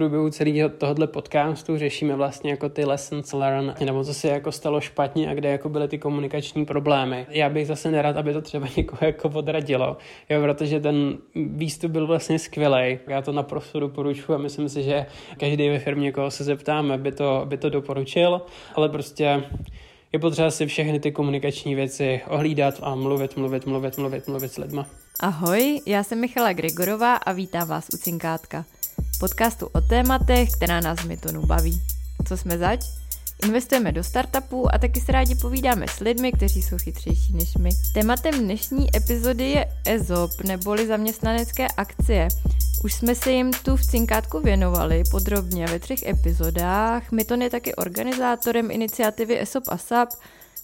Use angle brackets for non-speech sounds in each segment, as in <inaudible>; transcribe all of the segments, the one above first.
průběhu celého tohohle podcastu řešíme vlastně jako ty lessons learned, nebo co se jako stalo špatně a kde jako byly ty komunikační problémy. Já bych zase nerad, aby to třeba <laughs> někoho jako odradilo, jo, protože ten výstup byl vlastně skvělý. Já to naprosto doporučuji a myslím si, že každý ve firmě, koho se zeptáme, by to, by to doporučil, ale prostě je potřeba si všechny ty komunikační věci ohlídat a mluvit, mluvit, mluvit, mluvit, mluvit s lidma. Ahoj, já jsem Michala Gregorová a vítám vás u Cinkátka, podcastu o tématech, která nás Mytonu baví. Co jsme zač? Investujeme do startupů a taky se rádi povídáme s lidmi, kteří jsou chytřejší než my. Tématem dnešní epizody je EZOP neboli zaměstnanecké akcie. Už jsme se jim tu v Cinkátku věnovali podrobně ve třech epizodách. Myton je taky organizátorem iniciativy ESOP ASAP,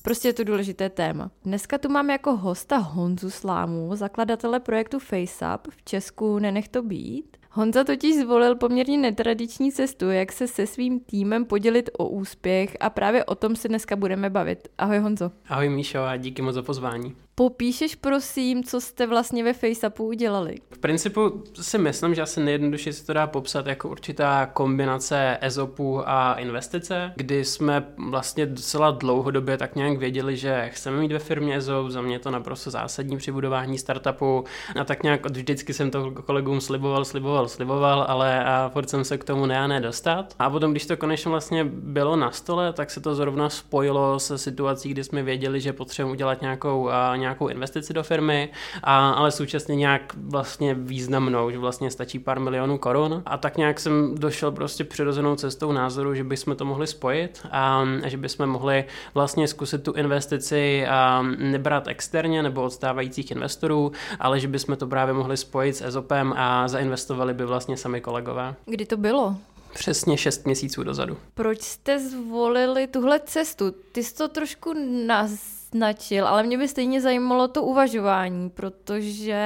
Prostě je to důležité téma. Dneska tu mám jako hosta Honzu Slámu, zakladatele projektu FaceUp v Česku Nenech to být. Honza totiž zvolil poměrně netradiční cestu, jak se se svým týmem podělit o úspěch a právě o tom se dneska budeme bavit. Ahoj Honzo. Ahoj Míšo a díky moc za pozvání. Popíšeš prosím, co jste vlastně ve FaceUpu udělali? V principu si myslím, že asi nejjednodušší se to dá popsat jako určitá kombinace EZOPu a investice, kdy jsme vlastně docela dlouhodobě tak nějak věděli, že chceme mít ve firmě EZOP, za mě je to naprosto zásadní při budování startupu a tak nějak od vždycky jsem to kolegům sliboval, sliboval, sliboval, ale a furt jsem se k tomu ne a ne dostat. A potom, když to konečně vlastně bylo na stole, tak se to zrovna spojilo se situací, kdy jsme věděli, že potřebujeme udělat nějakou, a, nějakou investici do firmy, a, ale současně nějak vlastně významnou, že vlastně stačí pár milionů korun. A tak nějak jsem došel prostě přirozenou cestou názoru, že bychom to mohli spojit a, a že bychom mohli vlastně zkusit tu investici a, nebrat externě nebo od stávajících investorů, ale že bychom to právě mohli spojit s EZOPem a zainvestovali by vlastně sami kolegové. Kdy to bylo? Přesně 6 měsíců dozadu. Proč jste zvolili tuhle cestu? Ty jsi to trošku nás naznačil, ale mě by stejně zajímalo to uvažování, protože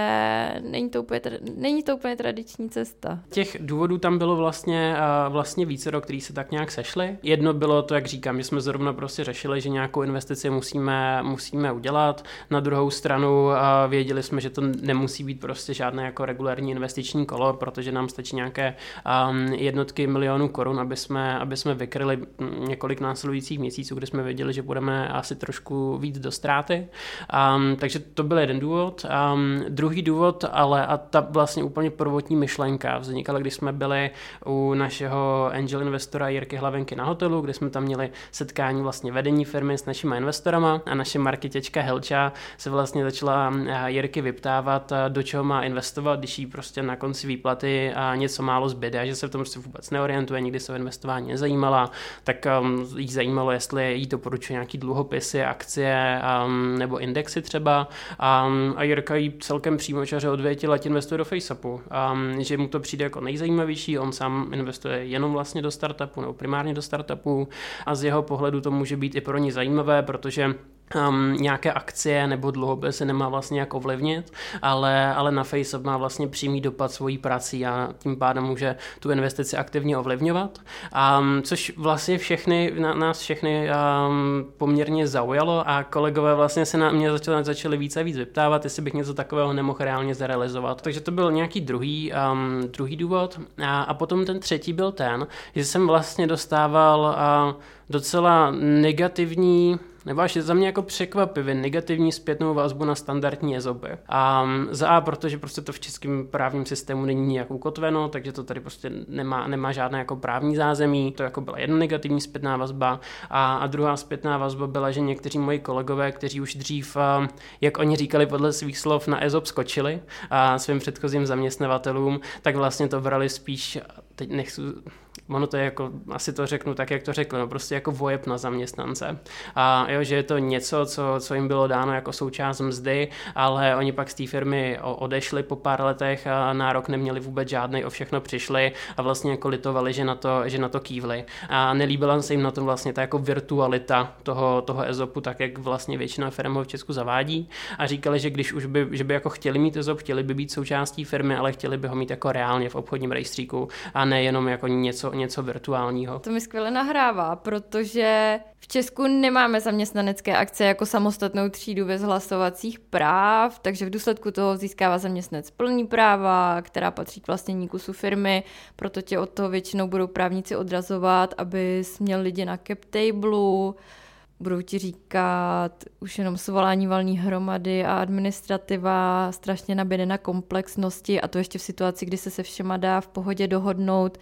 není to úplně, není to úplně tradiční cesta. Těch důvodů tam bylo vlastně, vlastně více, do kterých se tak nějak sešly. Jedno bylo to, jak říkám, že jsme zrovna prostě řešili, že nějakou investici musíme, musíme udělat. Na druhou stranu věděli jsme, že to nemusí být prostě žádné jako regulární investiční kolo, protože nám stačí nějaké jednotky milionů korun, aby jsme, aby jsme vykryli několik následujících měsíců, kde jsme věděli, že budeme asi trošku víc do ztráty. Um, takže to byl jeden důvod. Um, druhý důvod, ale a ta vlastně úplně prvotní myšlenka vznikala, když jsme byli u našeho angel investora Jirky Hlavenky na hotelu, kde jsme tam měli setkání vlastně vedení firmy s našimi investorama a naše marketěčka Helča se vlastně začala Jirky vyptávat, do čeho má investovat, když jí prostě na konci výplaty a něco málo zbyde a že se v tom prostě vůbec neorientuje, nikdy se o investování nezajímala, tak jí zajímalo, jestli jí doporučuje nějaký dluhopisy, akcie, um, nebo indexy třeba. Um, a Jirka jí celkem čaře odvětil, ať investuje do FaceUpu, um, že mu to přijde jako nejzajímavější, on sám investuje jenom vlastně do startupu nebo primárně do startupu. A z jeho pohledu to může být i pro ně zajímavé, protože um, nějaké akcie nebo dluhopisy nemá vlastně jak ovlivnit, ale, ale na FaceUp má vlastně přímý dopad svojí prací a tím pádem může tu investici aktivně ovlivňovat, um, což vlastně všechny, na, nás všechny um, poměrně zaujalo a kolegové vlastně se na mě začali, začali více a víc vyptávat, jestli bych něco takového nemohl reálně zrealizovat. Takže to byl nějaký druhý, um, druhý důvod a, a potom ten třetí byl ten, že jsem vlastně dostával uh, docela negativní nebo až za mě jako překvapivě negativní zpětnou vazbu na standardní EZOBy. A za A, protože prostě to v českém právním systému není nijak ukotveno, takže to tady prostě nemá, nemá žádné jako právní zázemí. To jako byla jedna negativní zpětná vazba. A, a druhá zpětná vazba byla, že někteří moji kolegové, kteří už dřív, jak oni říkali podle svých slov, na EZOB skočili a svým předchozím zaměstnavatelům, tak vlastně to brali spíš, teď nechci ono to je jako, asi to řeknu tak, jak to řekl, no prostě jako vojeb na zaměstnance. A jo, že je to něco, co, co jim bylo dáno jako součást mzdy, ale oni pak z té firmy odešli po pár letech a nárok neměli vůbec žádný, o všechno přišli a vlastně jako litovali, že na to, že na to kývli. A nelíbila se jim na tom vlastně ta jako virtualita toho, toho EZOPu, tak jak vlastně většina firm ho v Česku zavádí a říkali, že když už by, že by jako chtěli mít EZOP, chtěli by být součástí firmy, ale chtěli by ho mít jako reálně v obchodním rejstříku a nejenom jako něco, něco virtuálního. To mi skvěle nahrává, protože v Česku nemáme zaměstnanecké akce jako samostatnou třídu bez hlasovacích práv, takže v důsledku toho získává zaměstnanec plný práva, která patří k vlastnění kusu firmy, proto tě od toho většinou budou právníci odrazovat, aby měl lidi na cap table, budou ti říkat už jenom svolání valní hromady a administrativa strašně nabíde na komplexnosti a to ještě v situaci, kdy se se všema dá v pohodě dohodnout.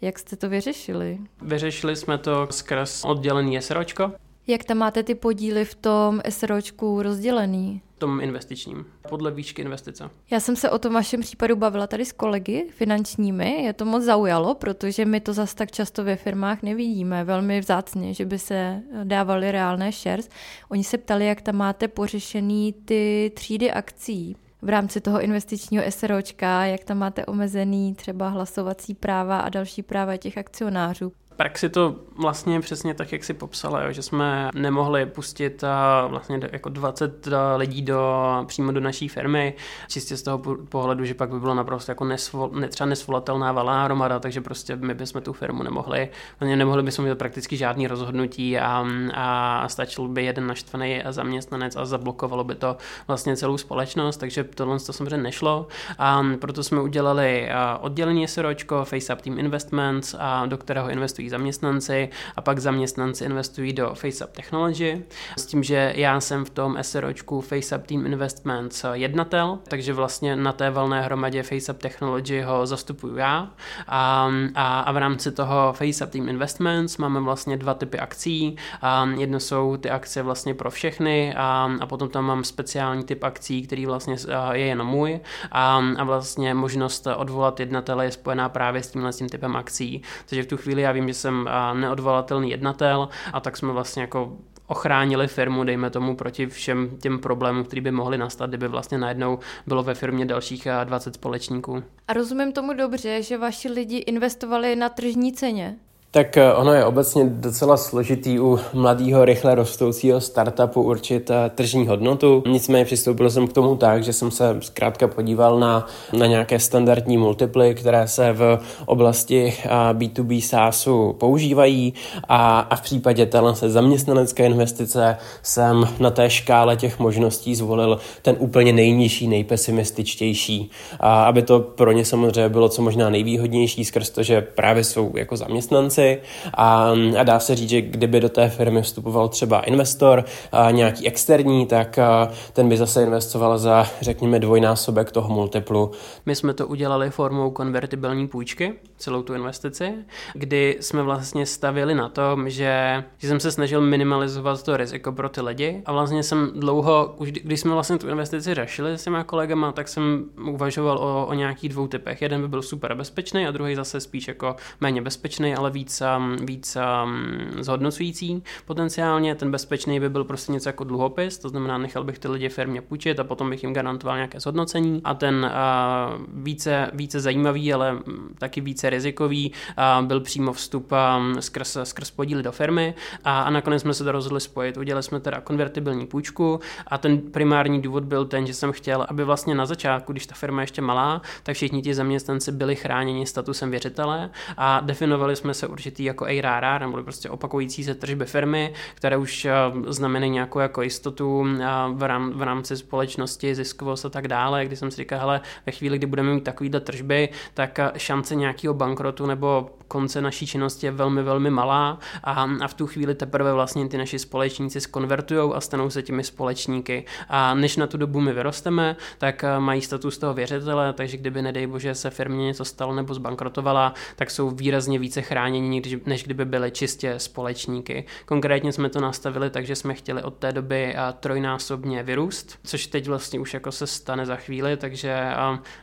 Jak jste to vyřešili? Vyřešili jsme to skrz oddělený SROčko. Jak tam máte ty podíly v tom SROčku rozdělený? tom investičním, podle výšky investice. Já jsem se o tom vašem případu bavila tady s kolegy finančními, je to moc zaujalo, protože my to zas tak často ve firmách nevidíme, velmi vzácně, že by se dávaly reálné shares. Oni se ptali, jak tam máte pořešený ty třídy akcí v rámci toho investičního SROčka, jak tam máte omezený třeba hlasovací práva a další práva těch akcionářů praxi to vlastně přesně tak, jak si popsala, jo, že jsme nemohli pustit a vlastně jako 20 lidí do, přímo do naší firmy, čistě z toho pohledu, že pak by bylo naprosto jako nesvol, ne, třeba nesvolatelná valná hromada, takže prostě my bychom tu firmu nemohli, vlastně nemohli bychom mít prakticky žádný rozhodnutí a, a stačil by jeden naštvaný zaměstnanec a zablokovalo by to vlastně celou společnost, takže tohle to samozřejmě nešlo. A proto jsme udělali oddělení SROčko, FaceUp Team Investments, a do kterého investují zaměstnanci a pak zaměstnanci investují do FaceUp Technology s tím, že já jsem v tom SROčku FaceUp Team Investments jednatel, takže vlastně na té valné hromadě FaceUp Technology ho zastupuju já a, a, a v rámci toho FaceUp Team Investments máme vlastně dva typy akcí. A jedno jsou ty akce vlastně pro všechny a, a potom tam mám speciální typ akcí, který vlastně je jenom můj a, a vlastně možnost odvolat jednatele je spojená právě s tímhle s tím typem akcí. Takže v tu chvíli já vím, že jsem neodvolatelný jednatel a tak jsme vlastně jako ochránili firmu, dejme tomu, proti všem těm problémům, které by mohly nastat, kdyby vlastně najednou bylo ve firmě dalších 20 společníků. A rozumím tomu dobře, že vaši lidi investovali na tržní ceně? Tak eh, ono je obecně docela složitý u mladého, rychle rostoucího startupu určit eh, tržní hodnotu. Nicméně přistoupil jsem k tomu tak, že jsem se zkrátka podíval na, na nějaké standardní multiply, které se v oblasti B2B eh, SaaSu používají a, a v případě téhle se zaměstnanecké investice jsem na té škále těch možností zvolil ten úplně nejnižší, nejpesimističtější. A aby to pro ně samozřejmě bylo co možná nejvýhodnější skrz to, že právě jsou jako zaměstnanci, financi a, a dá se říct, že kdyby do té firmy vstupoval třeba investor, a nějaký externí, tak a, ten by zase investoval za, řekněme, dvojnásobek toho multiplu. My jsme to udělali formou konvertibilní půjčky, celou tu investici, kdy jsme vlastně stavili na tom, že, že jsem se snažil minimalizovat to riziko pro ty lidi a vlastně jsem dlouho, už když jsme vlastně tu investici řešili s těma kolegama, tak jsem uvažoval o, o nějakých dvou typech. Jeden by byl super bezpečný a druhý zase spíš jako méně bezpečný, ale víc víc, um, víc um, zhodnocující potenciálně. Ten bezpečný by byl prostě něco jako dluhopis, to znamená, nechal bych ty lidi firmě půjčit a potom bych jim garantoval nějaké zhodnocení. A ten uh, více, více zajímavý, ale taky více rizikový uh, byl přímo vstup skrz, skrz podíly do firmy a, a nakonec jsme se to rozhodli spojit. Udělali jsme teda konvertibilní půjčku a ten primární důvod byl ten, že jsem chtěl, aby vlastně na začátku, když ta firma je ještě malá, tak všichni ti zaměstnanci byli chráněni statusem věřitele a definovali jsme se určitý jako ARR, nebo prostě opakující se tržby firmy, které už znamenají nějakou jako jistotu v, rám, v rámci společnosti, ziskovost a tak dále, kdy jsem si říkal, hele, ve chvíli, kdy budeme mít takovýhle tržby, tak šance nějakého bankrotu nebo konce naší činnosti je velmi, velmi malá a, a v tu chvíli teprve vlastně ty naši společníci skonvertují a stanou se těmi společníky. A než na tu dobu my vyrosteme, tak mají status toho věřitele, takže kdyby, nedej bože, se firmě něco stalo nebo zbankrotovala, tak jsou výrazně více chráněni než, kdyby byly čistě společníky. Konkrétně jsme to nastavili tak, že jsme chtěli od té doby trojnásobně vyrůst, což teď vlastně už jako se stane za chvíli, takže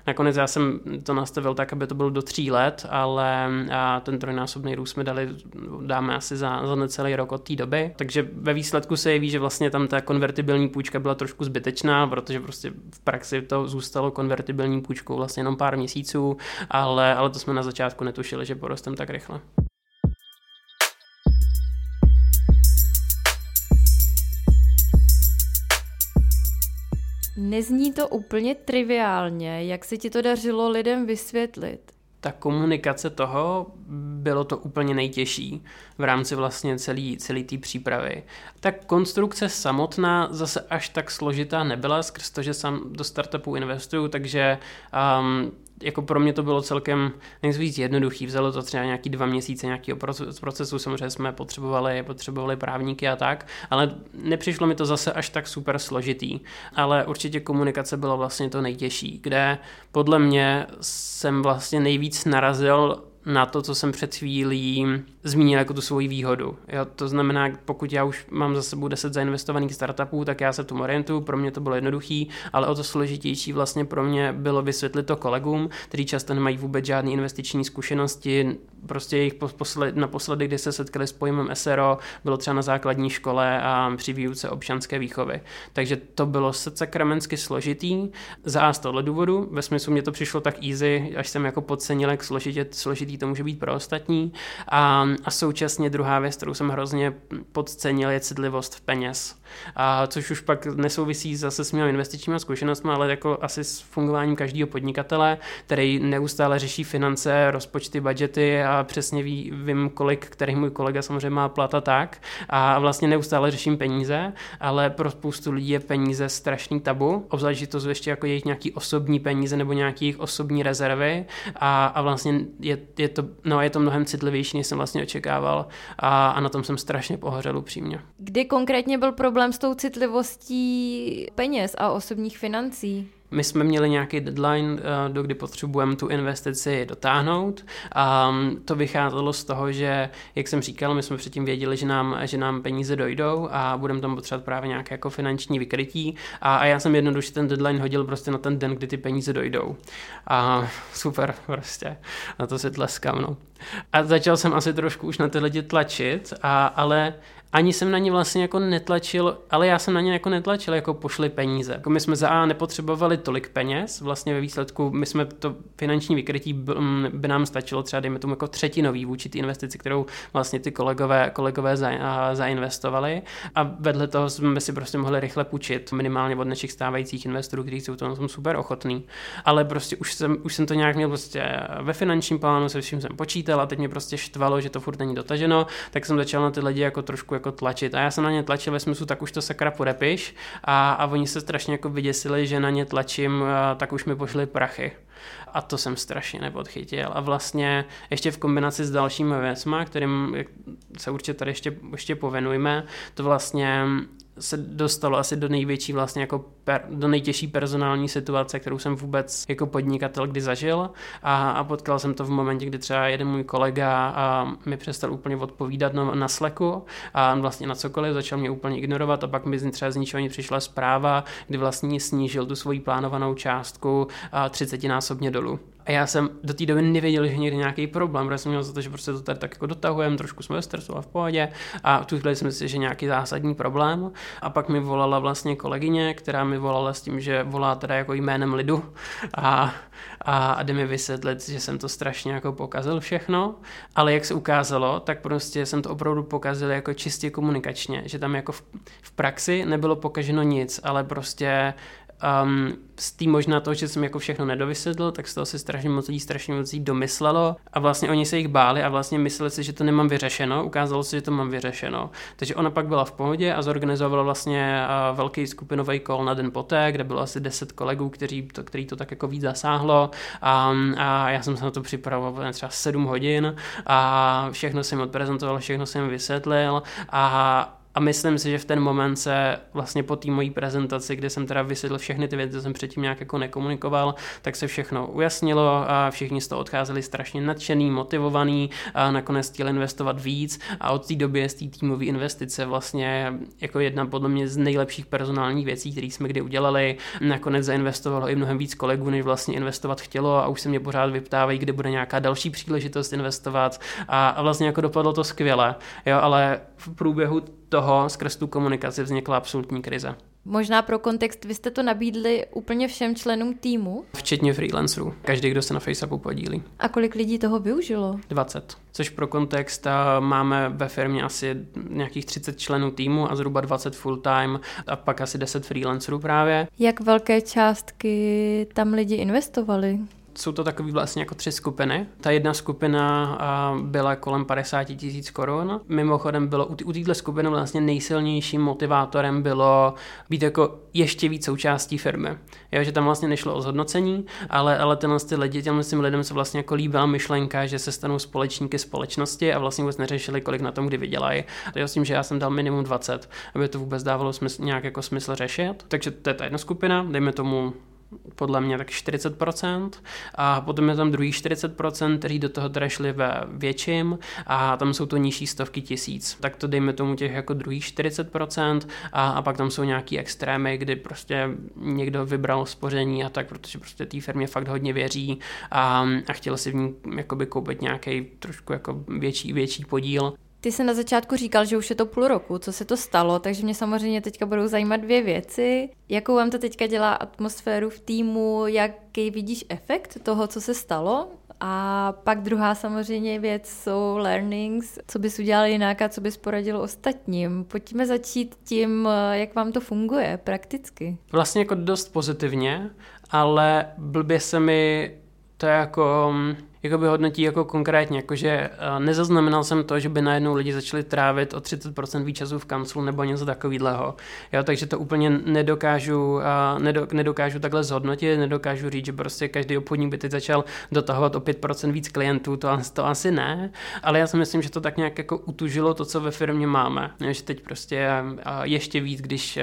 nakonec já jsem to nastavil tak, aby to bylo do tří let, ale ten trojnásobný růst jsme dali, dáme asi za, za necelý rok od té doby. Takže ve výsledku se jeví, že vlastně tam ta konvertibilní půjčka byla trošku zbytečná, protože prostě v praxi to zůstalo konvertibilní půjčkou vlastně jenom pár měsíců, ale, ale to jsme na začátku netušili, že porostem tak rychle. Nezní to úplně triviálně. Jak se ti to dařilo lidem vysvětlit? Ta komunikace toho bylo to úplně nejtěžší v rámci vlastně celý, celý té přípravy. Tak konstrukce samotná zase až tak složitá nebyla, skrz to, že sám do startupu investuju, takže um, jako pro mě to bylo celkem nejvíc víc jednoduchý. Vzalo to třeba nějaký dva měsíce nějakého procesu, samozřejmě jsme potřebovali, potřebovali právníky a tak, ale nepřišlo mi to zase až tak super složitý. Ale určitě komunikace byla vlastně to nejtěžší, kde podle mě jsem vlastně nejvíc narazil na to, co jsem před chvílí zmínil jako tu svoji výhodu. Jo, to znamená, pokud já už mám za sebou 10 zainvestovaných startupů, tak já se v tom orientuju, pro mě to bylo jednoduchý, ale o to složitější vlastně pro mě bylo vysvětlit to kolegům, kteří často nemají vůbec žádné investiční zkušenosti, prostě jejich posled, naposledy, kdy se setkali s pojmem SRO, bylo třeba na základní škole a při výuce občanské výchovy. Takže to bylo sakramensky složitý. Za z tohle důvodu, ve smyslu mě to přišlo tak easy, až jsem jako podcenil, jak složitě, složitý to může být pro ostatní. A, a současně druhá věc, kterou jsem hrozně podcenil, je citlivost v peněz. A což už pak nesouvisí zase s mými investičními zkušenostmi, ale jako asi s fungováním každého podnikatele, který neustále řeší finance, rozpočty, budgety a přesně ví, vím, kolik, který můj kolega samozřejmě má plata tak. A vlastně neustále řeším peníze, ale pro spoustu lidí je peníze strašný tabu, obzvlášť, že to ještě jako jejich nějaký osobní peníze nebo nějaký jejich osobní rezervy. A, a vlastně je, je, to, no, je to mnohem citlivější, než jsem vlastně očekával. A, a na tom jsem strašně pohořel upřímně. Kdy konkrétně byl problém s tou citlivostí peněz a osobních financí? My jsme měli nějaký deadline, eh, do kdy potřebujeme tu investici dotáhnout a mm, to vycházelo z toho, že, jak jsem říkal, my jsme předtím věděli, že nám, že nám peníze dojdou a budeme tam potřebovat právě nějaké jako finanční vykrytí a, a já jsem jednoduše ten deadline hodil prostě na ten den, kdy ty peníze dojdou. A <laughs> super, prostě, na to si tleskám, no. A začal jsem asi trošku už na ty lidi tlačit, a, ale ani jsem na ně vlastně jako netlačil, ale já jsem na ně jako netlačil, jako pošli peníze. Jako my jsme za A nepotřebovali tolik peněz, vlastně ve výsledku my jsme to finanční vykrytí by, mm, by nám stačilo třeba dejme tomu jako třetinový vůči té investici, kterou vlastně ty kolegové, kolegové za, a, zainvestovali a vedle toho jsme si prostě mohli rychle půjčit minimálně od našich stávajících investorů, kteří jsou to tom super ochotný. Ale prostě už jsem, už jsem to nějak měl prostě ve finančním plánu, se vším jsem počítal a teď mě prostě štvalo, že to furt není dotaženo, tak jsem začal na ty lidi jako trošku jako tlačit. A já jsem na ně tlačil ve smyslu, tak už to sakra podepiš. A, a oni se strašně jako vyděsili, že na ně tlačím, tak už mi pošli prachy. A to jsem strašně nepodchytil. A vlastně ještě v kombinaci s dalšími věcmi, kterým se určitě tady ještě, ještě povenujeme, to vlastně se dostalo asi do největší vlastně jako per, do nejtěžší personální situace, kterou jsem vůbec jako podnikatel kdy zažil a, a potkal jsem to v momentě, kdy třeba jeden můj kolega a mi přestal úplně odpovídat na, na Slacku a vlastně na cokoliv začal mě úplně ignorovat a pak mi třeba z ničeho přišla zpráva, kdy vlastně snížil tu svoji plánovanou částku a 30 násobně dolů. A já jsem do té doby nevěděl, že někdy nějaký problém, protože jsem měl za to, že prostě to tady tak jako dotahujeme, trošku jsme stresu a v pohodě. A tu chvíli jsem si, že nějaký zásadní problém. A pak mi volala vlastně kolegyně, která mi volala s tím, že volá teda jako jménem lidu. A, a, a jde mi vysvětlit, že jsem to strašně jako pokazil všechno, ale jak se ukázalo, tak prostě jsem to opravdu pokazil jako čistě komunikačně, že tam jako v, v praxi nebylo pokaženo nic, ale prostě Um, s tím možná to, že jsem jako všechno nedovysvětl, tak z toho si strašně moc lidí strašně moc lidí domyslelo a vlastně oni se jich báli a vlastně mysleli si, že to nemám vyřešeno, ukázalo se, že to mám vyřešeno. Takže ona pak byla v pohodě a zorganizovala vlastně uh, velký skupinový kol na den poté, kde bylo asi 10 kolegů, kteří to, který to tak jako víc zasáhlo a, a já jsem se na to připravoval třeba 7 hodin a všechno jsem odprezentoval, všechno jsem vysvětlil a a myslím si, že v ten moment se vlastně po té mojí prezentaci, kde jsem teda vysvětlil všechny ty věci, co jsem předtím nějak jako nekomunikoval, tak se všechno ujasnilo a všichni z toho odcházeli strašně nadšený, motivovaný a nakonec chtěli investovat víc a od té doby je z té týmové investice vlastně jako jedna podle mě z nejlepších personálních věcí, které jsme kdy udělali. Nakonec zainvestovalo i mnohem víc kolegů, než vlastně investovat chtělo a už se mě pořád vyptávají, kde bude nějaká další příležitost investovat a, a vlastně jako dopadlo to skvěle, jo, ale v průběhu toho skrz tu komunikaci vznikla absolutní krize. Možná pro kontext, vy jste to nabídli úplně všem členům týmu? Včetně freelancerů. Každý, kdo se na Facebooku podílí. A kolik lidí toho využilo? 20. Což pro kontext máme ve firmě asi nějakých 30 členů týmu a zhruba 20 full time a pak asi 10 freelancerů právě. Jak velké částky tam lidi investovali? Jsou to takový vlastně jako tři skupiny. Ta jedna skupina byla kolem 50 tisíc korun. Mimochodem bylo u této skupiny vlastně nejsilnějším motivátorem bylo být jako ještě víc součástí firmy. Jo, že tam vlastně nešlo o zhodnocení, ale, ale tenhle ty lidi, těm lidem se vlastně jako líbila myšlenka, že se stanou společníky společnosti a vlastně vůbec neřešili, kolik na tom kdy vydělají. Je s tím, že já jsem dal minimum 20, aby to vůbec dávalo smysl, nějak jako smysl řešit. Takže to je ta jedna skupina, dejme tomu podle mě tak 40%. A potom je tam druhý 40%, kteří do toho teda šli ve větším a tam jsou to nižší stovky tisíc. Tak to dejme tomu těch jako druhých 40% a, a pak tam jsou nějaký extrémy, kdy prostě někdo vybral spoření a tak, protože prostě té firmě fakt hodně věří a, a chtěl si v ní jakoby koupit nějaký trošku jako větší, větší podíl. Ty jsi na začátku říkal, že už je to půl roku, co se to stalo, takže mě samozřejmě teďka budou zajímat dvě věci. Jakou vám to teďka dělá atmosféru v týmu, jaký vidíš efekt toho, co se stalo? A pak druhá samozřejmě věc jsou learnings, co bys udělal jinak a co bys poradil ostatním. Pojďme začít tím, jak vám to funguje prakticky. Vlastně jako dost pozitivně, ale blbě se mi to jako jakoby hodnotí jako konkrétně, jakože uh, nezaznamenal jsem to, že by najednou lidi začali trávit o 30% víc času v kanclu nebo něco takového. Jo, takže to úplně nedokážu, uh, nedo, nedokážu takhle zhodnotit, nedokážu říct, že prostě každý obchodník by teď začal dotahovat o 5% víc klientů, to, to asi ne, ale já si myslím, že to tak nějak jako utužilo to, co ve firmě máme. Že teď prostě uh, ještě víc, když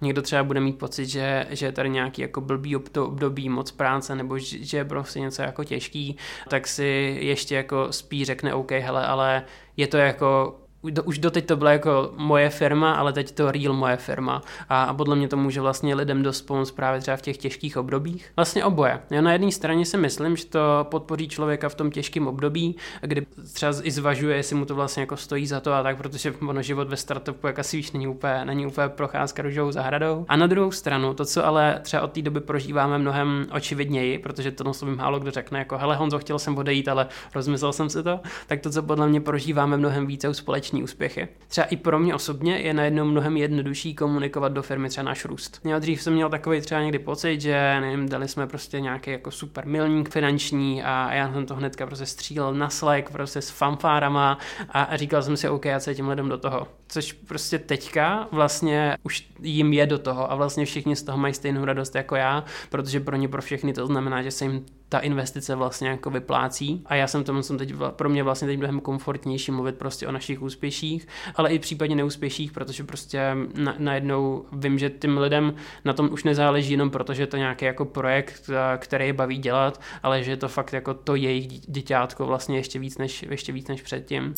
někdo třeba bude mít pocit, že, že je tady nějaký jako blbý období, moc práce, nebo že, že je prostě něco jako těžký, tak tak si ještě jako spíš řekne OK, hele, ale je to jako do, už doteď to byla jako moje firma, ale teď to real moje firma. A, a podle mě to může vlastně lidem dost pomoct právě třeba v těch těžkých obdobích. Vlastně oboje. Jo, na jedné straně si myslím, že to podpoří člověka v tom těžkém období, kdy třeba i zvažuje, jestli mu to vlastně jako stojí za to a tak, protože ono život ve startupu, jak asi víš, není úplně, není úplně procházka růžovou zahradou. A na druhou stranu, to, co ale třeba od té doby prožíváme mnohem očividněji, protože to slovím málo kdo řekne, jako hele Honzo, chtěl jsem odejít, ale rozmyslel jsem si to, tak to, co podle mě prožíváme mnohem více společně komerční úspěchy. Třeba i pro mě osobně je najednou mnohem jednodušší komunikovat do firmy třeba náš růst. Já dřív jsem měl takový třeba někdy pocit, že nevím, dali jsme prostě nějaký jako super milník finanční a já jsem to hnedka prostě střílel na Slack prostě s fanfárama a říkal jsem si, OK, já se tím lidem do toho. Což prostě teďka vlastně už jim je do toho a vlastně všichni z toho mají stejnou radost jako já, protože pro ně pro všechny to znamená, že se jim ta investice vlastně jako vyplácí a já jsem tomu jsem teď, pro mě vlastně teď mnohem komfortnější mluvit prostě o našich úspěších, ale i případně neúspěších, protože prostě na, najednou vím, že tím lidem na tom už nezáleží jenom protože je to nějaký jako projekt, který je baví dělat, ale že je to fakt jako to jejich děťátko vlastně ještě víc než, ještě víc než předtím.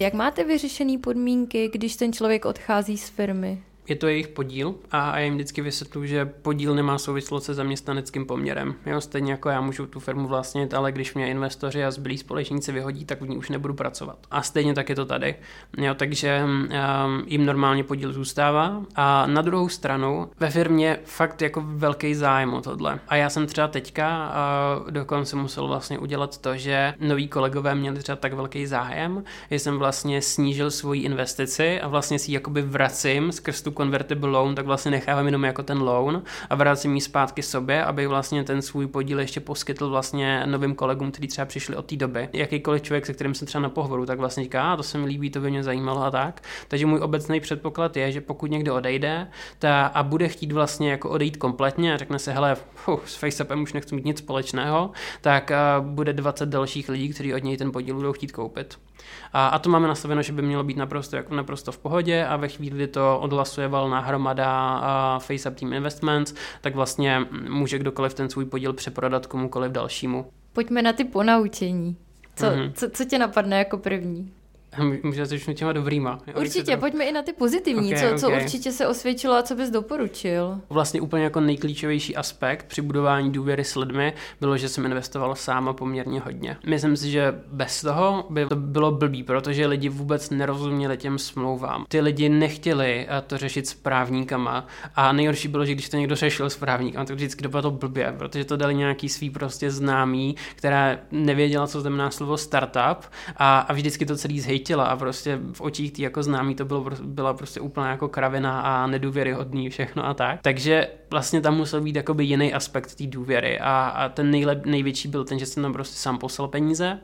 Jak máte vyřešené podmínky, když ten člověk odchází z firmy? Je to jejich podíl a já jim vždycky vysvětluji, že podíl nemá souvislost se zaměstnaneckým poměrem. Jo, stejně jako já můžu tu firmu vlastnit, ale když mě investoři a zbylí společníci vyhodí, tak v ní už nebudu pracovat. A stejně tak je to tady. Jo, takže um, jim normálně podíl zůstává. A na druhou stranu ve firmě fakt jako velký zájem o tohle. A já jsem třeba teďka uh, dokonce musel vlastně udělat to, že noví kolegové měli třeba tak velký zájem, že jsem vlastně snížil svoji investici a vlastně si jakoby vracím skrz tu convertible loan, tak vlastně nechávám jenom jako ten loan a vracím ji zpátky sobě, aby vlastně ten svůj podíl ještě poskytl vlastně novým kolegům, kteří třeba přišli od té doby. Jakýkoliv člověk, se kterým jsem třeba na pohovoru, tak vlastně říká, a to se mi líbí, to by mě zajímalo a tak. Takže můj obecný předpoklad je, že pokud někdo odejde ta, a bude chtít vlastně jako odejít kompletně a řekne se, hele, uh, s FaceAppem už nechci mít nic společného, tak bude 20 dalších lidí, kteří od něj ten podíl budou chtít koupit. A, a to máme nastaveno, že by mělo být naprosto, jako naprosto v pohodě a ve chvíli, kdy to odhlasuje valná hromada FaceUp Team Investments, tak vlastně může kdokoliv ten svůj podíl přeprodat komukoliv dalšímu. Pojďme na ty ponaučení. Co, mm-hmm. co, co tě napadne jako první? Můžeme začnu těma dobrýma. Určitě, to... pojďme i na ty pozitivní, okay, co, co okay. určitě se osvědčilo a co bys doporučil. Vlastně úplně jako nejklíčovější aspekt při budování důvěry s lidmi bylo, že jsem investoval sám a poměrně hodně. Myslím si, že bez toho by to bylo blbý, protože lidi vůbec nerozuměli těm smlouvám. Ty lidi nechtěli eh, to řešit s právníkama a nejhorší bylo, že když to někdo řešil s právníkama, tak vždycky dopadlo blbě, protože to dali nějaký svý prostě známý, která nevěděla, co znamená slovo startup a, a vždycky to celý zhej hejtila a prostě v očích tý jako známý to bylo, byla prostě úplná jako kravina a nedůvěryhodný všechno a tak. Takže vlastně tam musel být jakoby jiný aspekt té důvěry a, a ten nejlep, největší byl ten, že jsem tam prostě sám poslal peníze,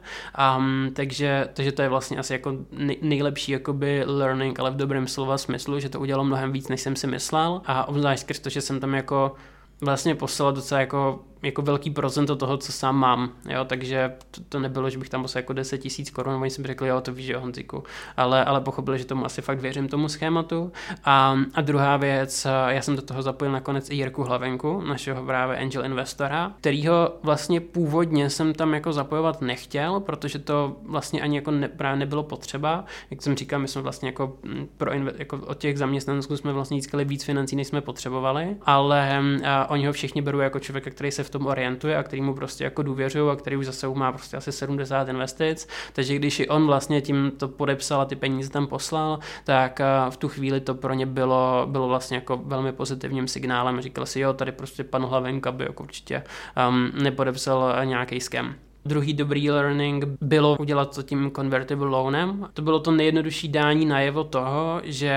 um, takže, takže to je vlastně asi jako nej, nejlepší jakoby learning, ale v dobrém slova smyslu, že to udělalo mnohem víc, než jsem si myslel a obzvlášť skrz to, že jsem tam jako vlastně poslal docela jako jako velký procento toho, co sám mám, jo, takže to, to nebylo, že bych tam poslal jako 10 tisíc korun, oni si řekli, jo, to víš, jo, Honziku, ale, ale pochopili, že tomu asi fakt věřím tomu schématu. A, a druhá věc, já jsem do toho zapojil nakonec i Jirku Hlavenku, našeho právě angel investora, kterýho vlastně původně jsem tam jako zapojovat nechtěl, protože to vlastně ani jako ne, právě nebylo potřeba. Jak jsem říkal, my jsme vlastně jako, pro jako od těch zaměstnanců jsme vlastně získali víc financí, než jsme potřebovali, ale a, oni ho všichni berou jako člověka, který se v tom orientuje a který mu prostě jako důvěřují a který už zase má prostě asi 70 investic, takže když i on vlastně tím to podepsal a ty peníze tam poslal, tak eh, v tu chvíli to pro ně bylo, bylo vlastně jako velmi pozitivním signálem. Říkal si, jo, tady prostě pan Hlavenka by jako určitě um, nepodepsal nějaký skem. Druhý dobrý learning bylo udělat to tím convertible loanem. To bylo to nejjednodušší dání najevo toho, že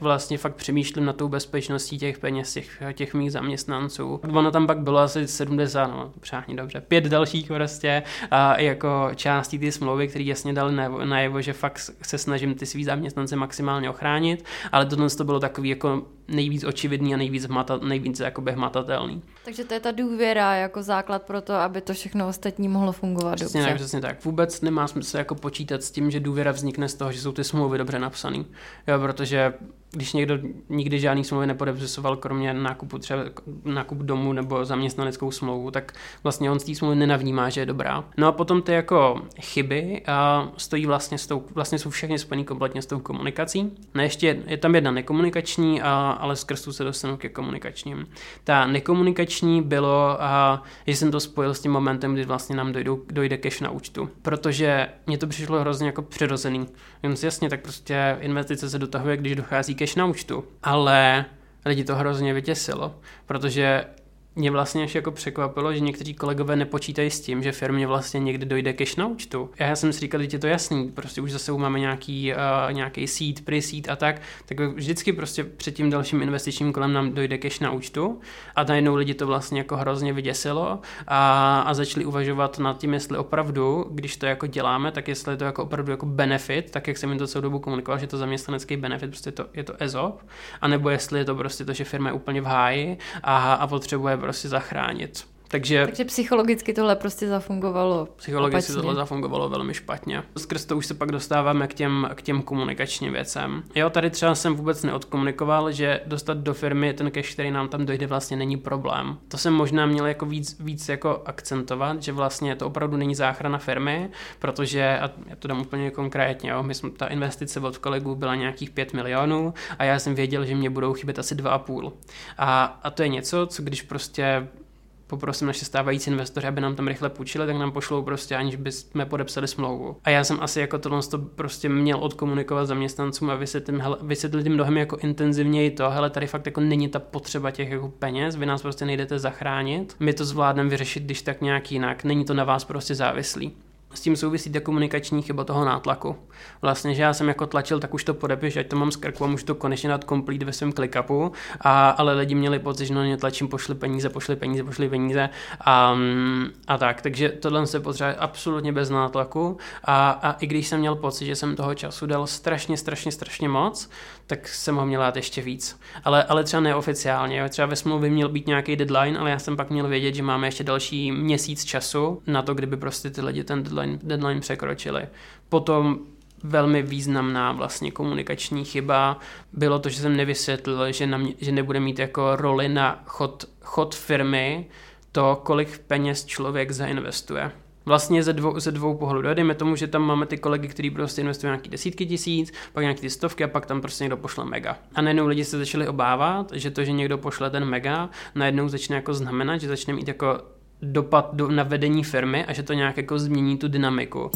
vlastně fakt přemýšlím na tou bezpečností těch peněz, těch, těch mých zaměstnanců. Ono tam pak bylo asi 70, no přáhni dobře, pět dalších prostě a jako částí ty smlouvy, které jasně dali najevo, že fakt se snažím ty svý zaměstnance maximálně ochránit, ale tohle to bylo takový jako nejvíc očividný a nejvíc, hmata, nejvíc jakoby hmatatelný. Takže to je ta důvěra jako základ pro to, aby to všechno ostatní mohlo fungovat přesně dobře. Tak, přesně tak. Vůbec nemá smysl jako počítat s tím, že důvěra vznikne z toho, že jsou ty smlouvy dobře napsané. Protože když někdo nikdy žádný smlouvy nepodepisoval, kromě nákupu třeba nákup domu nebo zaměstnaneckou smlouvu, tak vlastně on z té smlouvy nenavnímá, že je dobrá. No a potom ty jako chyby a stojí vlastně s tou, vlastně jsou všechny spojený kompletně s tou komunikací. No ještě je tam jedna nekomunikační, a, ale skrz tu se dostanu ke komunikačním. Ta nekomunikační bylo, a, že jsem to spojil s tím momentem, kdy vlastně nám dojdou, dojde cash na účtu. Protože mně to přišlo hrozně jako přirozený. Jen jasně, tak prostě investice se dotahuje, když dochází cash na účtu. Ale lidi to hrozně vytěsilo, protože mě vlastně až jako překvapilo, že někteří kolegové nepočítají s tím, že firmě vlastně někdy dojde cash na účtu. Já jsem si říkal, že je to jasný, prostě už zase máme nějaký, uh, nějaký seed, pre-seed a tak, tak vždycky prostě před tím dalším investičním kolem nám dojde cash na účtu a najednou lidi to vlastně jako hrozně vyděsilo a, a začali uvažovat nad tím, jestli opravdu, když to jako děláme, tak jestli je to jako opravdu jako benefit, tak jak jsem jim to celou dobu komunikoval, že to zaměstnanecký benefit, prostě je to, je to ESOP, anebo jestli je to prostě to, že firma je úplně v háji a, a potřebuje prostě zachránit. Takže, Takže psychologicky tohle prostě zafungovalo Psychologicky opačně. tohle zafungovalo velmi špatně. Skrz to už se pak dostáváme k těm, k těm komunikačním věcem. Jo, tady třeba jsem vůbec neodkomunikoval, že dostat do firmy ten cash, který nám tam dojde, vlastně není problém. To jsem možná měl jako víc, víc jako akcentovat, že vlastně to opravdu není záchrana firmy, protože, a já to dám úplně konkrétně, jo, my jsme, ta investice od kolegů byla nějakých 5 milionů a já jsem věděl, že mě budou chybět asi 2,5. A, a to je něco, co když prostě poprosím naše stávající investory, aby nám tam rychle půjčili, tak nám pošlou prostě, aniž bychom podepsali smlouvu. A já jsem asi jako tohle to prostě měl odkomunikovat zaměstnancům a vysvětlit, vysvětlit jim mnohem jako intenzivněji to, hele, tady fakt jako není ta potřeba těch jako peněz, vy nás prostě nejdete zachránit, my to zvládneme vyřešit, když tak nějak jinak, není to na vás prostě závislý s tím souvisí ta komunikační chyba toho nátlaku. Vlastně, že já jsem jako tlačil, tak už to podepiš, ať to mám z krku a můžu to konečně dát complete ve svém ClickUpu, a, ale lidi měli pocit, že na ně tlačím, pošli peníze, pošli peníze, pošli peníze a, a tak. Takže tohle se potřebuje absolutně bez nátlaku a, a i když jsem měl pocit, že jsem toho času dal strašně, strašně, strašně moc, tak jsem ho měl dát ještě víc. Ale, ale třeba neoficiálně. Jo. Třeba ve smlouvě měl být nějaký deadline, ale já jsem pak měl vědět, že máme ještě další měsíc času na to, kdyby prostě ty lidi ten deadline, deadline překročili. Potom velmi významná vlastně komunikační chyba bylo to, že jsem nevysvětlil, že, na mě, že nebude mít jako roli na chod, chod firmy to, kolik peněz člověk zainvestuje vlastně ze dvou, ze dvou pohledů. Dejme tomu, že tam máme ty kolegy, kteří prostě investují nějaký desítky tisíc, pak nějaký ty stovky a pak tam prostě někdo pošle mega. A najednou lidi se začali obávat, že to, že někdo pošle ten mega, najednou začne jako znamenat, že začne mít jako dopad do, na vedení firmy a že to nějak jako změní tu dynamiku.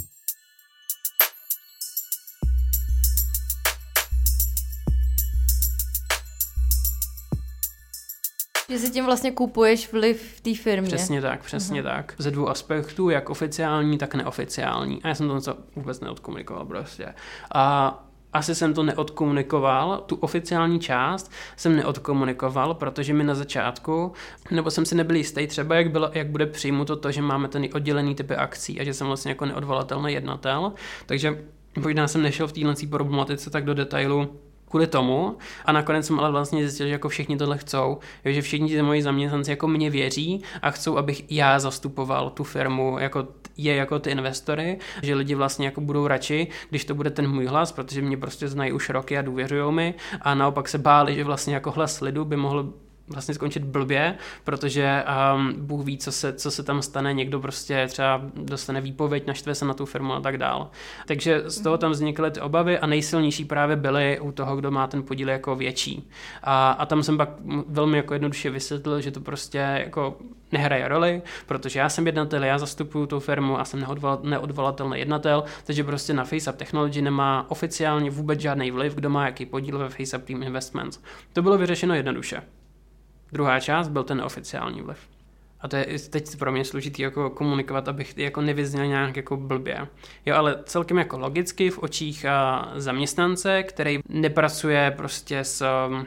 Že si tím vlastně kupuješ vliv v té firmě. Přesně tak, přesně uh-huh. tak. Ze dvou aspektů, jak oficiální, tak neoficiální. A já jsem to vůbec neodkomunikoval prostě. A asi jsem to neodkomunikoval, tu oficiální část jsem neodkomunikoval, protože mi na začátku, nebo jsem si nebyl jistý třeba, jak, bylo, jak bude přijmuto to, že máme ten oddělený typy akcí a že jsem vlastně jako neodvolatelný jednatel, takže možná jsem nešel v téhle problematice tak do detailu, kvůli tomu. A nakonec jsem ale vlastně zjistil, že jako všichni tohle chcou, že všichni ty moji zaměstnanci jako mě věří a chcou, abych já zastupoval tu firmu jako je jako ty investory, že lidi vlastně jako budou radši, když to bude ten můj hlas, protože mě prostě znají už roky a důvěřují mi. A naopak se báli, že vlastně jako hlas lidu by mohl vlastně skončit blbě, protože um, Bůh ví, co se, co se tam stane, někdo prostě třeba dostane výpověď, naštve se na tu firmu a tak dál. Takže z toho tam vznikly ty obavy a nejsilnější právě byly u toho, kdo má ten podíl jako větší. A, a tam jsem pak velmi jako jednoduše vysvětlil, že to prostě jako nehraje roli, protože já jsem jednatel, já zastupuju tu firmu a jsem neodvolat, neodvolatelný jednatel, takže prostě na FaceUp Technology nemá oficiálně vůbec žádný vliv, kdo má jaký podíl ve FaceUp Team Investments. To bylo vyřešeno jednoduše. Druhá část byl ten oficiální vliv. A to je teď pro mě složitý jako komunikovat, abych jako nevyzněl nějak jako blbě. Jo, ale celkem jako logicky v očích zaměstnance, který nepracuje prostě s um,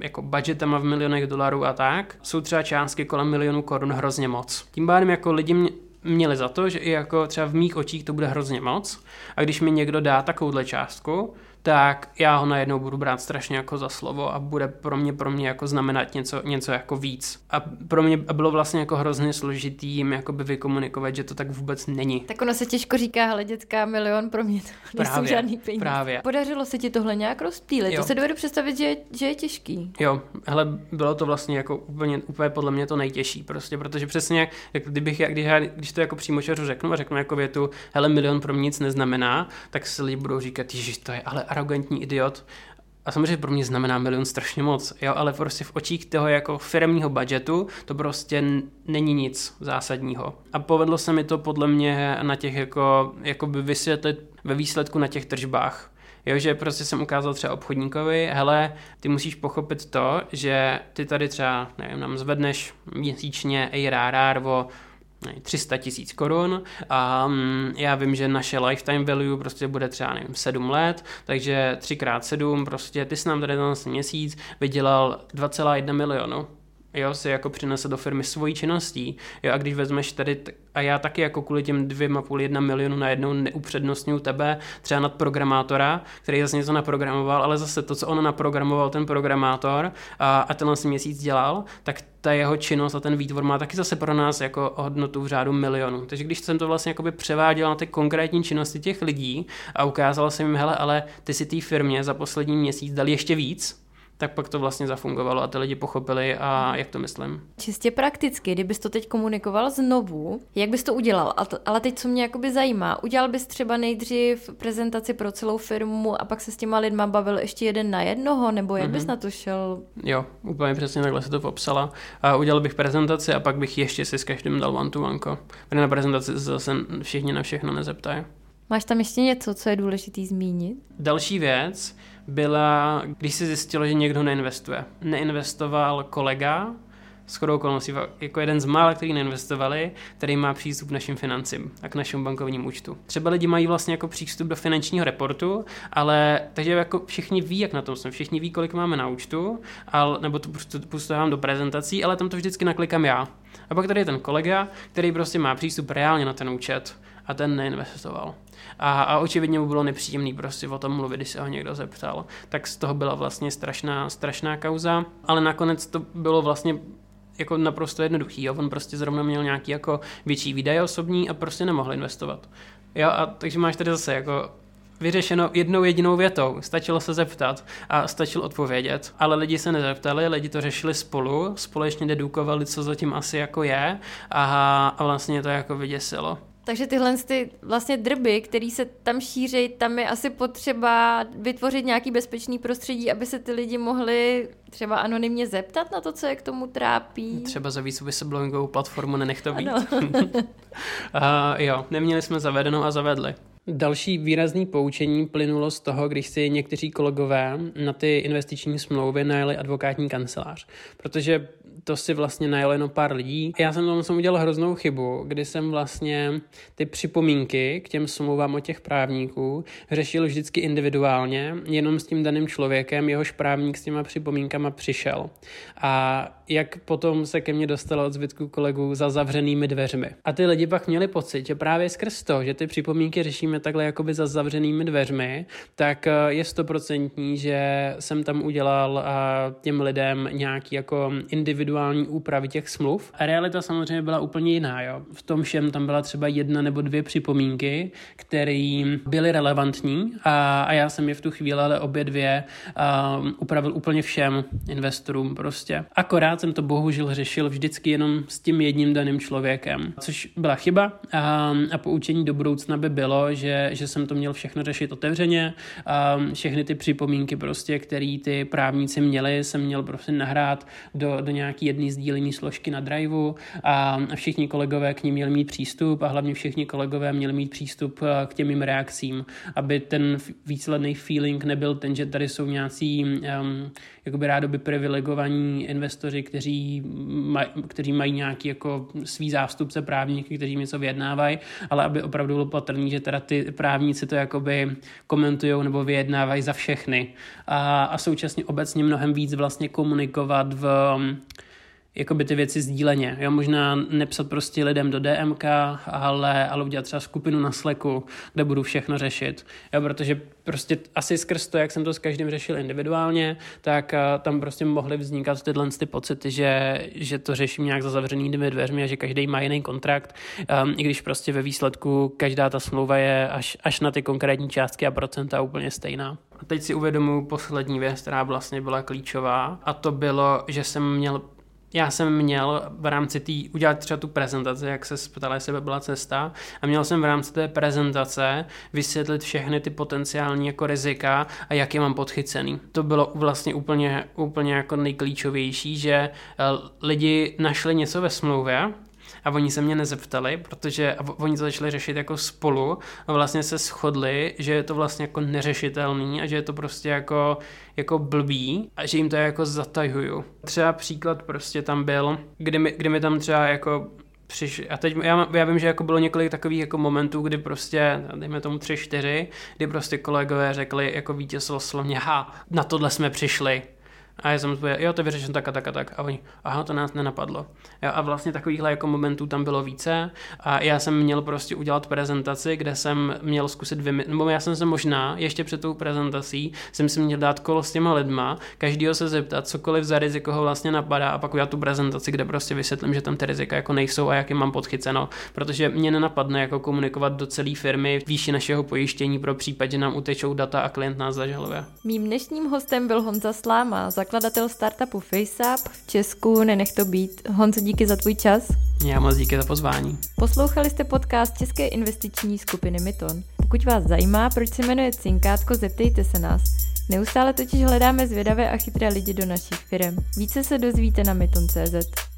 jako budgetama v milionech dolarů a tak, jsou třeba částky kolem milionu korun hrozně moc. Tím pádem jako lidi mě, měli za to, že i jako třeba v mých očích to bude hrozně moc a když mi někdo dá takovouhle částku, tak já ho najednou budu brát strašně jako za slovo a bude pro mě, pro mě jako znamenat něco, něco jako víc. A pro mě bylo vlastně jako hrozně složitý jim jakoby vykomunikovat, že to tak vůbec není. Tak ono se těžko říká, hele dětská milion, pro mě to nejsou právě, žádný peníze. Právě. Podařilo se ti tohle nějak rozptýlit? To se dovedu představit, že, že je těžký. Jo, hele, bylo to vlastně jako úplně, úplně podle mě to nejtěžší, prostě, protože přesně, jak kdybych, když, já, když to jako přímo řeknu a řeknu jako větu, hele, milion pro mě nic neznamená, tak se lidi budou říkat, že to je ale arrogantní idiot. A samozřejmě pro mě znamená milion strašně moc, jo, ale prostě v očích toho jako firmního budgetu to prostě není nic zásadního. A povedlo se mi to podle mě na těch jako, jako by vysvětlit ve výsledku na těch tržbách. Jo, že prostě jsem ukázal třeba obchodníkovi, hele, ty musíš pochopit to, že ty tady třeba, nevím, nám zvedneš měsíčně ARR o 300 tisíc korun a mm, já vím, že naše lifetime value prostě bude třeba nevím, 7 let, takže 3x7 prostě ty jsi nám tady ten měsíc vydělal 2,1 milionu jo, si jako přinese do firmy svojí činností. Jo, a když vezmeš tady, a já taky jako kvůli těm dvěma půl jedna milionu najednou neupřednostňuji tebe třeba nad programátora, který zase něco naprogramoval, ale zase to, co on naprogramoval ten programátor a, a tenhle si měsíc dělal, tak ta jeho činnost a ten výtvor má taky zase pro nás jako hodnotu v řádu milionů. Takže když jsem to vlastně jakoby převáděl na ty konkrétní činnosti těch lidí a ukázal jsem jim, hele, ale ty si té firmě za poslední měsíc dali ještě víc, tak pak to vlastně zafungovalo a ty lidi pochopili a jak to myslím. Čistě prakticky, kdybys to teď komunikoval znovu, jak bys to udělal? Ale teď co mě jakoby zajímá, udělal bys třeba nejdřív prezentaci pro celou firmu a pak se s těma lidma bavil ještě jeden na jednoho, nebo jak mm-hmm. bys mhm. na to šel? Jo, úplně přesně takhle se to popsala. A udělal bych prezentaci a pak bych ještě si s každým dal one to one. Na prezentaci se zase všichni na všechno nezeptají. Máš tam ještě něco, co je důležitý zmínit? Další věc byla, když se zjistilo, že někdo neinvestuje. Neinvestoval kolega, shodou okolností jako jeden z mála, který neinvestovali, který má přístup k našim financím a k našemu bankovním účtu. Třeba lidi mají vlastně jako přístup do finančního reportu, ale takže jako všichni ví, jak na tom jsme, všichni ví, kolik máme na účtu, ale, nebo to pustávám do prezentací, ale tam to vždycky naklikám já. A pak tady je ten kolega, který prostě má přístup reálně na ten účet a ten neinvestoval. A, a očividně mu bylo nepříjemný prostě o tom mluvit, když se ho někdo zeptal. Tak z toho byla vlastně strašná, strašná kauza, ale nakonec to bylo vlastně jako naprosto jednoduchý. Jo? On prostě zrovna měl nějaký jako větší výdaje osobní a prostě nemohl investovat. Jo, a takže máš tady zase jako vyřešeno jednou jedinou větou. Stačilo se zeptat a stačilo odpovědět. Ale lidi se nezeptali, lidi to řešili spolu, společně dedukovali, co zatím asi jako je a, a vlastně to jako vyděsilo. Takže tyhle ty vlastně drby, které se tam šíří, tam je asi potřeba vytvořit nějaký bezpečný prostředí, aby se ty lidi mohli třeba anonymně zeptat na to, co je k tomu trápí. Třeba za víc whistleblowingovou platformu nenech to být. uh, <laughs> jo, neměli jsme zavedenou a zavedli. Další výrazný poučení plynulo z toho, když si někteří kolegové na ty investiční smlouvy najeli advokátní kancelář. Protože to si vlastně najelo jenom pár lidí. Já jsem tomu jsem udělal hroznou chybu, kdy jsem vlastně ty připomínky k těm smlouvám o těch právníků řešil vždycky individuálně, jenom s tím daným člověkem, jehož právník s těma připomínkama přišel. A jak potom se ke mně dostalo od zbytku kolegů za zavřenými dveřmi. A ty lidi pak měli pocit, že právě skrz to, že ty připomínky řešíme takhle jakoby za zavřenými dveřmi, tak eh, je stoprocentní, že jsem tam udělal eh, těm lidem nějaký jako individuální úpravy těch smluv. A realita samozřejmě byla úplně jiná. Jo. V tom všem tam byla třeba jedna nebo dvě připomínky, které byly relevantní a, a já jsem je v tu chvíli ale obě dvě um, upravil úplně všem investorům prostě. Akorát tenkrát jsem to bohužel řešil vždycky jenom s tím jedním daným člověkem, což byla chyba. A, a poučení do budoucna by bylo, že, že jsem to měl všechno řešit otevřeně. A všechny ty připomínky prostě, které ty právníci měli, jsem měl prostě nahrát do, do nějaký jedné sdílené složky na driveu. A, všichni kolegové k ním měli mít přístup a hlavně všichni kolegové měli mít přístup k těm mým reakcím, aby ten výsledný feeling nebyl ten, že tady jsou nějací um, jakoby rádoby privilegovaní investoři, kteří, maj, kteří mají nějaký jako svý zástupce právníky, kteří něco vyjednávají, ale aby opravdu bylo patrný, že teda ty právníci to jakoby komentují nebo vyjednávají za všechny. A, a současně obecně mnohem víc vlastně komunikovat v jakoby ty věci sdíleně. Jo, možná nepsat prostě lidem do DMK, ale, ale udělat třeba skupinu na Slacku, kde budu všechno řešit. Jo, protože prostě asi skrz to, jak jsem to s každým řešil individuálně, tak uh, tam prostě mohly vznikat tyhle ty pocity, že, že to řeším nějak za zavřenými dveřmi a že každý má jiný kontrakt, um, i když prostě ve výsledku každá ta smlouva je až, až na ty konkrétní částky a procenta úplně stejná. A teď si uvědomuji poslední věc, která vlastně byla klíčová a to bylo, že jsem měl já jsem měl v rámci té udělat třeba tu prezentaci, jak se ptala, jestli by byla cesta, a měl jsem v rámci té prezentace vysvětlit všechny ty potenciální jako rizika a jak je mám podchycený. To bylo vlastně úplně, úplně jako nejklíčovější, že eh, lidi našli něco ve smlouvě, a oni se mě nezeptali, protože oni to začali řešit jako spolu a vlastně se shodli, že je to vlastně jako neřešitelný a že je to prostě jako, jako blbý a že jim to jako zatajuju. Třeba příklad prostě tam byl, kdy mi, kdy mi tam třeba jako přišli, a teď já, já vím, že jako bylo několik takových jako momentů, kdy prostě, dejme tomu tři, čtyři, kdy prostě kolegové řekli jako vítězstvo slovně, ha, na tohle jsme přišli, a já jsem odpověděl, jo, to vyřeším tak a tak a tak. A oni, aha, to nás nenapadlo. Jo, a vlastně takovýchhle jako momentů tam bylo více. A já jsem měl prostě udělat prezentaci, kde jsem měl zkusit vy, nebo já jsem se možná ještě před tou prezentací jsem si měl dát kolo s těma lidma, každýho se zeptat, cokoliv za riziko ho vlastně napadá a pak udělat tu prezentaci, kde prostě vysvětlím, že tam ty rizika jako nejsou a jak je mám podchyceno, protože mě nenapadne jako komunikovat do celé firmy výši našeho pojištění pro případ, že nám utečou data a klient nás zažaluje. Mým dnešním hostem byl Honza Sláma, zakladatel startupu FaceUp v Česku Nenech to být. Honzo, díky za tvůj čas. Já moc díky za pozvání. Poslouchali jste podcast České investiční skupiny Myton. Pokud vás zajímá, proč se jmenuje Cinkátko, zeptejte se nás. Neustále totiž hledáme zvědavé a chytré lidi do našich firm. Více se dozvíte na myton.cz.